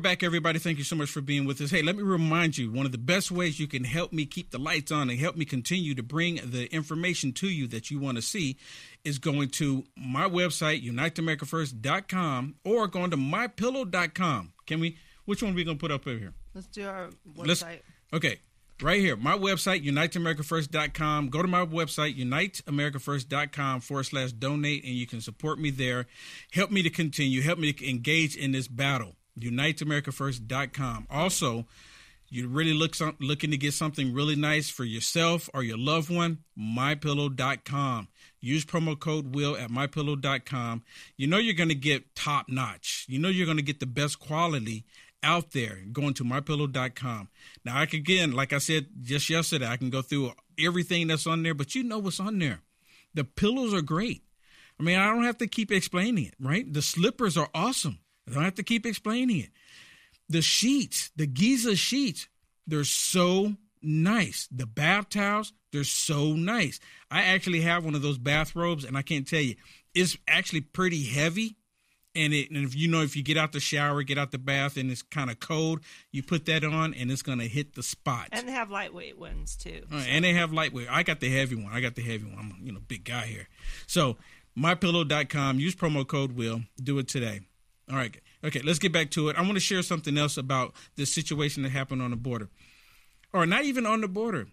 back, everybody. Thank you so much for being with us. Hey, let me remind you one of the best ways you can help me keep the lights on and help me continue to bring the information to you that you want to see is going to my website, uniteamericafirst.com, or going to mypillow.com. Can we? Which one are we going to put up over here? Let's do our website. Let's, okay. Right here, my website, uniteamericafirst.com. Go to my website, uniteamericafirst.com forward slash donate, and you can support me there. Help me to continue. Help me to engage in this battle. UniteAmericaFirst.com. Also, you're really look some, looking to get something really nice for yourself or your loved one, mypillow.com. Use promo code WILL at mypillow.com. You know you're going to get top notch. You know you're going to get the best quality out there going to mypillow.com. Now, I can, again, like I said just yesterday, I can go through everything that's on there, but you know what's on there. The pillows are great. I mean, I don't have to keep explaining it, right? The slippers are awesome. I don't have to keep explaining it. The sheets, the Giza sheets, they're so nice. The bath towels, they're so nice. I actually have one of those bathrobes, and I can't tell you, it's actually pretty heavy and it and if you know if you get out the shower, get out the bath, and it's kind of cold, you put that on, and it's gonna hit the spot. And they have lightweight ones too. Uh, so. And they have lightweight. I got the heavy one. I got the heavy one. I'm a you know big guy here. So mypillow.com. Use promo code Will. Do it today. All right. Okay. Let's get back to it. I want to share something else about this situation that happened on the border, or not even on the border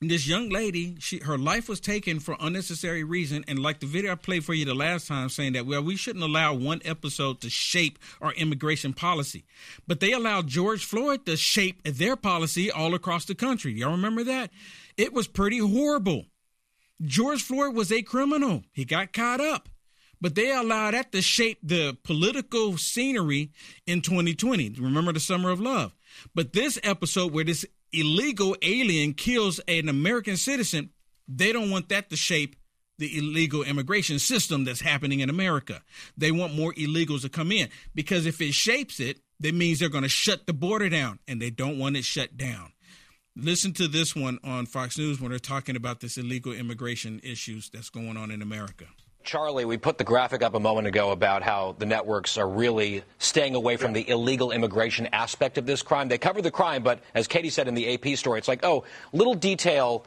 this young lady, she her life was taken for unnecessary reason, and like the video I played for you the last time, saying that well, we shouldn't allow one episode to shape our immigration policy, but they allowed George Floyd to shape their policy all across the country. Y'all remember that? It was pretty horrible. George Floyd was a criminal. He got caught up. But they allowed that to shape the political scenery in 2020. Remember the summer of love. But this episode where this illegal alien kills an American citizen, they don't want that to shape the illegal immigration system that's happening in America. They want more illegals to come in because if it shapes it, that means they're going to shut the border down and they don't want it shut down. Listen to this one on Fox News when they're talking about this illegal immigration issues that's going on in America. Charlie, we put the graphic up a moment ago about how the networks are really staying away from the illegal immigration aspect of this crime. They cover the crime, but as Katie said in the AP story, it's like, oh, little detail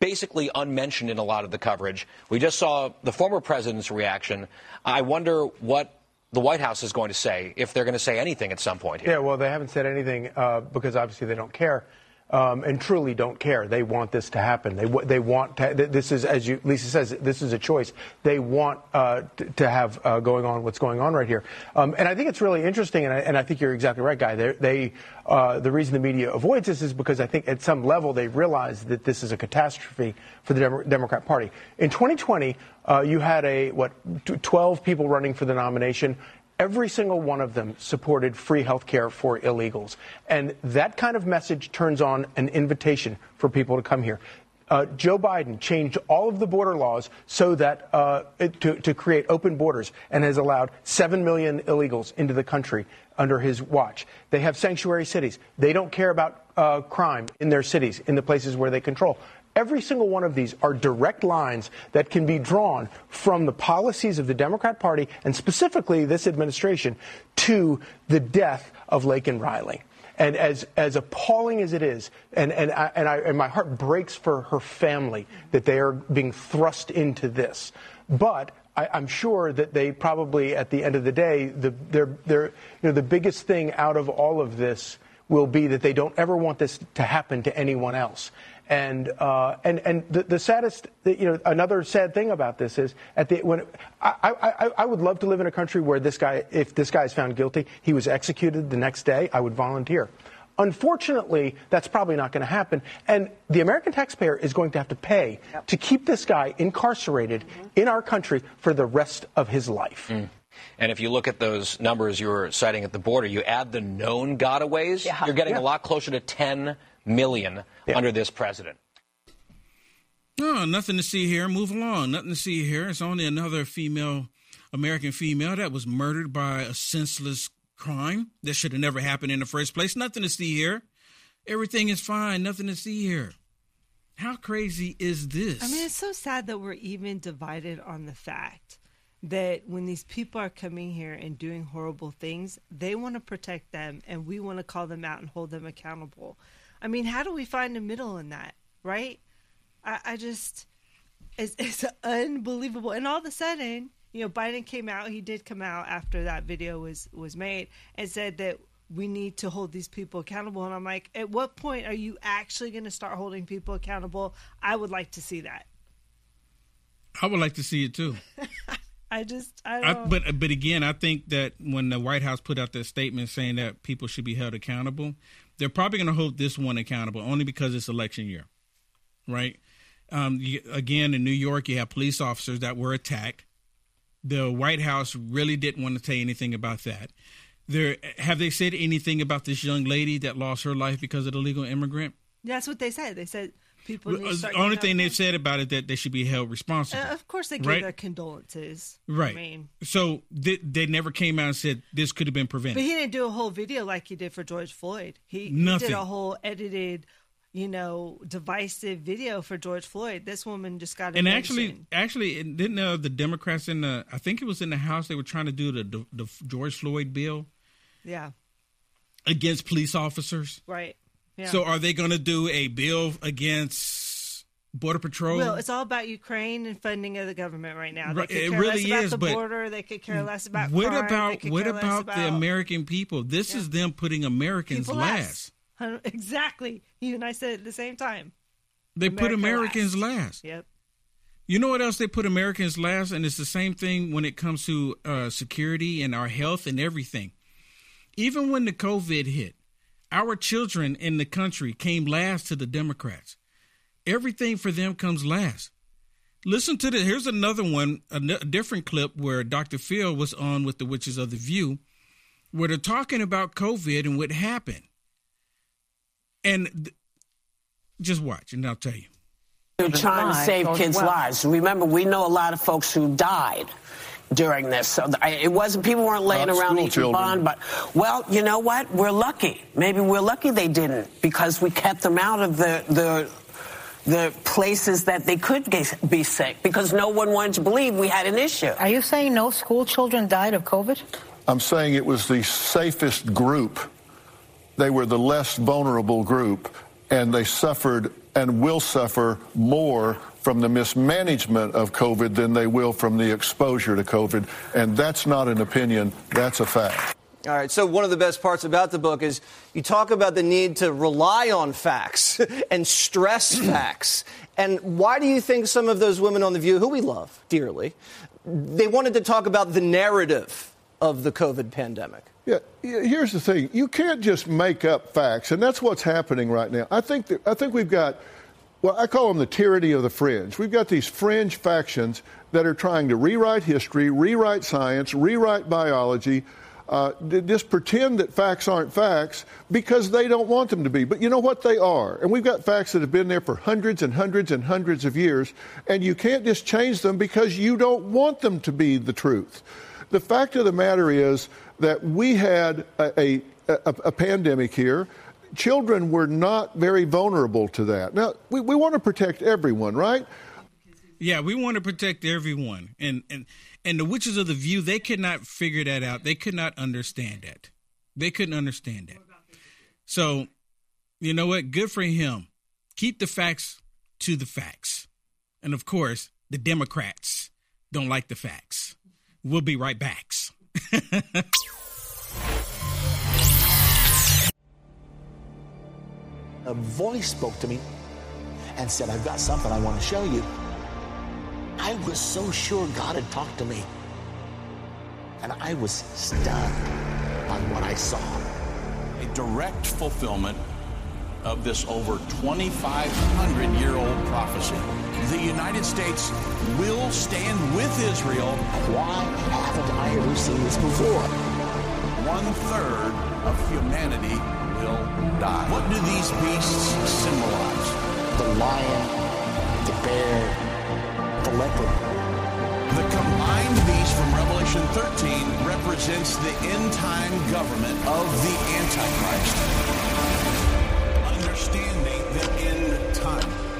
basically unmentioned in a lot of the coverage. We just saw the former president's reaction. I wonder what the White House is going to say, if they're going to say anything at some point here. Yeah, well, they haven't said anything uh, because obviously they don't care um, and truly don't care. They want this to happen. They they want to, this is as you, Lisa says this is a choice. They want uh, to, have uh, going on what's going on right here. Um, and I think it's really interesting. And I, and I think you're exactly right, guy. They're, they uh, the reason the media avoids this is because I think at some level they realize that this is a catastrophe for the Dem- Democrat Party. In 2020, uh, you had a what 12 people running for the nomination every single one of them supported free health care for illegals. And that kind of message turns on an invitation for people to come here. Uh, Joe Biden changed all of the border laws so that uh, to, to, create open borders and has allowed 7 million illegals into the country under his watch. They have sanctuary cities. They don't care about uh, crime in their cities, in the places where they control. Every single one of these are direct lines that can be drawn from the policies of the Democrat Party and specifically this administration to the death of Laken Riley. And as, as appalling as it is, and, and, I, and, I, and my heart breaks for her family that they are being thrust into this. But I, am sure that they probably, at the end of the day, the, they're, they're, you know, the biggest thing out of all of this will be that they don't ever want this to happen to anyone else. And uh, and and the, the saddest, you know, another sad thing about this is at the when I, I I would love to live in a country where this guy, if this guy is found guilty, he was executed the next day. I would volunteer. Unfortunately, that's probably not going to happen. And the American taxpayer is going to have to pay yep. to keep this guy incarcerated mm-hmm. in our country for the rest of his life. Mm. And if you look at those numbers you were citing at the border, you add the known gotaways, yeah. you're getting yeah. a lot closer to 10 million yeah. under this president. No, nothing to see here. Move along. Nothing to see here. It's only another female, American female that was murdered by a senseless crime that should have never happened in the first place. Nothing to see here. Everything is fine. Nothing to see here. How crazy is this? I mean, it's so sad that we're even divided on the fact that when these people are coming here and doing horrible things, they want to protect them and we want to call them out and hold them accountable. I mean, how do we find a middle in that, right? I, I just, it's, it's unbelievable. And all of a sudden, you know, Biden came out, he did come out after that video was, was made and said that we need to hold these people accountable. And I'm like, at what point are you actually going to start holding people accountable? I would like to see that. I would like to see it too. I just, I I, don't. but but again, I think that when the White House put out their statement saying that people should be held accountable, they're probably going to hold this one accountable only because it's election year, right? Um, you, again, in New York, you have police officers that were attacked. The White House really didn't want to say anything about that. There, have they said anything about this young lady that lost her life because of the legal immigrant? That's what they said. They said people need The only thing they've said about it that they should be held responsible. Uh, of course, they gave Right. their condolences. right. I mean, so they, they never came out and said this could have been prevented. but he didn't do a whole video like he did for George Floyd. He, he did a whole edited, you know, divisive video for George Floyd. This woman just got and actually, actually, didn't uh, the Democrats in the? I think it was in the House. They were trying to do the the, the George Floyd bill yeah, against police officers. right. Yeah. So, are they going to do a bill against Border Patrol? well, it's all about Ukraine and funding of the government right now. They it care really less about is, the but border. They could care less about what crime. About what less about, the American people? This is them putting Americans people last. last. Exactly. You and I said it at the same time. They put Americans last. last. Yep. You know what else they put Americans last, and it's the same thing when it comes to uh, security and our health and everything. Even when the COVID hit, our children in the country came last to the Democrats. Everything for them comes last. Listen to this. Here's another one, a, n- a different clip where Dr. Phil was on with the Witches of the View, where they're talking about COVID and what happened. And th- just watch, and I'll tell you. They're trying to save oh, kids' lives. Remember, we know a lot of folks who died during this. So it wasn't people weren't laying Uh, around school eating children. bond, but well, you know what? We're lucky. Maybe we're lucky they didn't because we kept them out of the the the places that they could get, be sick because no one wanted to believe we had an issue. Are you saying no school children died of COVID? I'm saying it was the safest group. They were the less vulnerable group, and they suffered and will suffer more from the mismanagement of COVID than they will from the exposure to COVID. And that's not an opinion, that's a fact. All right, so one of the best parts about the book is you talk about the need to rely on facts and stress facts. And why do you think some of those women on The View, who we love dearly, they wanted to talk about the narrative of the COVID pandemic? Yeah, here's the thing: you can't just make up facts, and that's what's happening right now. I think that, I think we've got, well, I call them the tyranny of the fringe. We've got these fringe factions that are trying to rewrite history, rewrite science, rewrite biology. Uh, just pretend that facts aren't facts because they don't want them to be. But you know what? They are. And we've got facts that have been there for hundreds and hundreds and hundreds of years, and you can't just change them because you don't want them to be the truth. The fact of the matter is that we had a, a, a, a pandemic here. Children were not very vulnerable to that. Now, we, we want to protect everyone, right? Yeah, we want to protect everyone, and and and the witches of the view they could not figure that out. They could not understand that. They couldn't understand that. So, you know what? Good for him. Keep the facts to the facts, and of course, the Democrats don't like the facts. We'll be right back. a voice spoke to me and said, I've got something I want to show you. I was so sure God had talked to me. And I was stunned on what I saw. a direct fulfillment of this over 2,500 year old prophecy. The United States will stand with Israel. Why haven't I ever seen this before? One third of humanity will die. What do these beasts symbolize? The lion, the bear, the leopard. The combined beast from Revelation 13 represents the end time government of the Antichrist. Understanding the end time.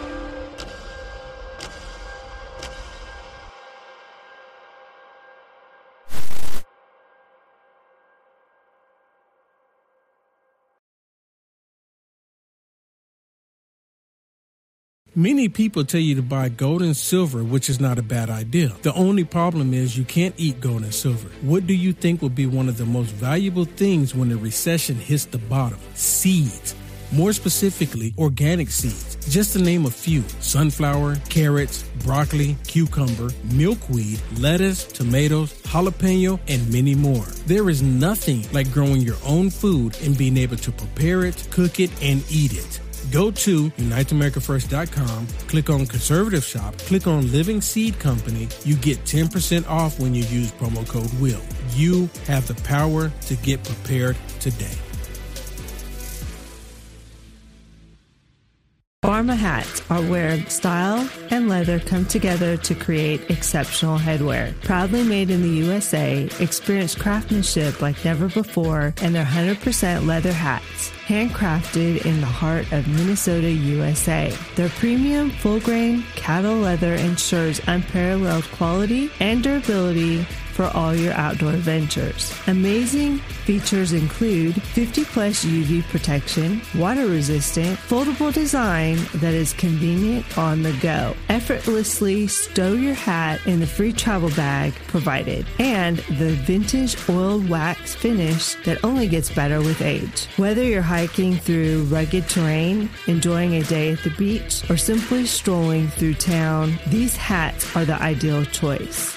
Many people tell you to buy gold and silver, which is not a bad idea. The only problem is you can't eat gold and silver. What do you think will be one of the most valuable things when the recession hits the bottom? Seeds. More specifically, organic seeds. Just to name a few sunflower, carrots, broccoli, cucumber, milkweed, lettuce, tomatoes, jalapeno, and many more. There is nothing like growing your own food and being able to prepare it, cook it, and eat it. Go to UniteAmericaFirst.com, click on Conservative Shop, click on Living Seed Company. You get 10% off when you use promo code WILL. You have the power to get prepared today. Pharma hats are where style and leather come together to create exceptional headwear. Proudly made in the USA, experience craftsmanship like never before, and their 100% leather hats, handcrafted in the heart of Minnesota, USA. Their premium full grain cattle leather ensures unparalleled quality and durability for all your outdoor adventures. Amazing features include 50 plus UV protection, water resistant, foldable design that is convenient on the go. Effortlessly stow your hat in the free travel bag provided, and the vintage oiled wax finish that only gets better with age. Whether you're hiking through rugged terrain, enjoying a day at the beach, or simply strolling through town, these hats are the ideal choice.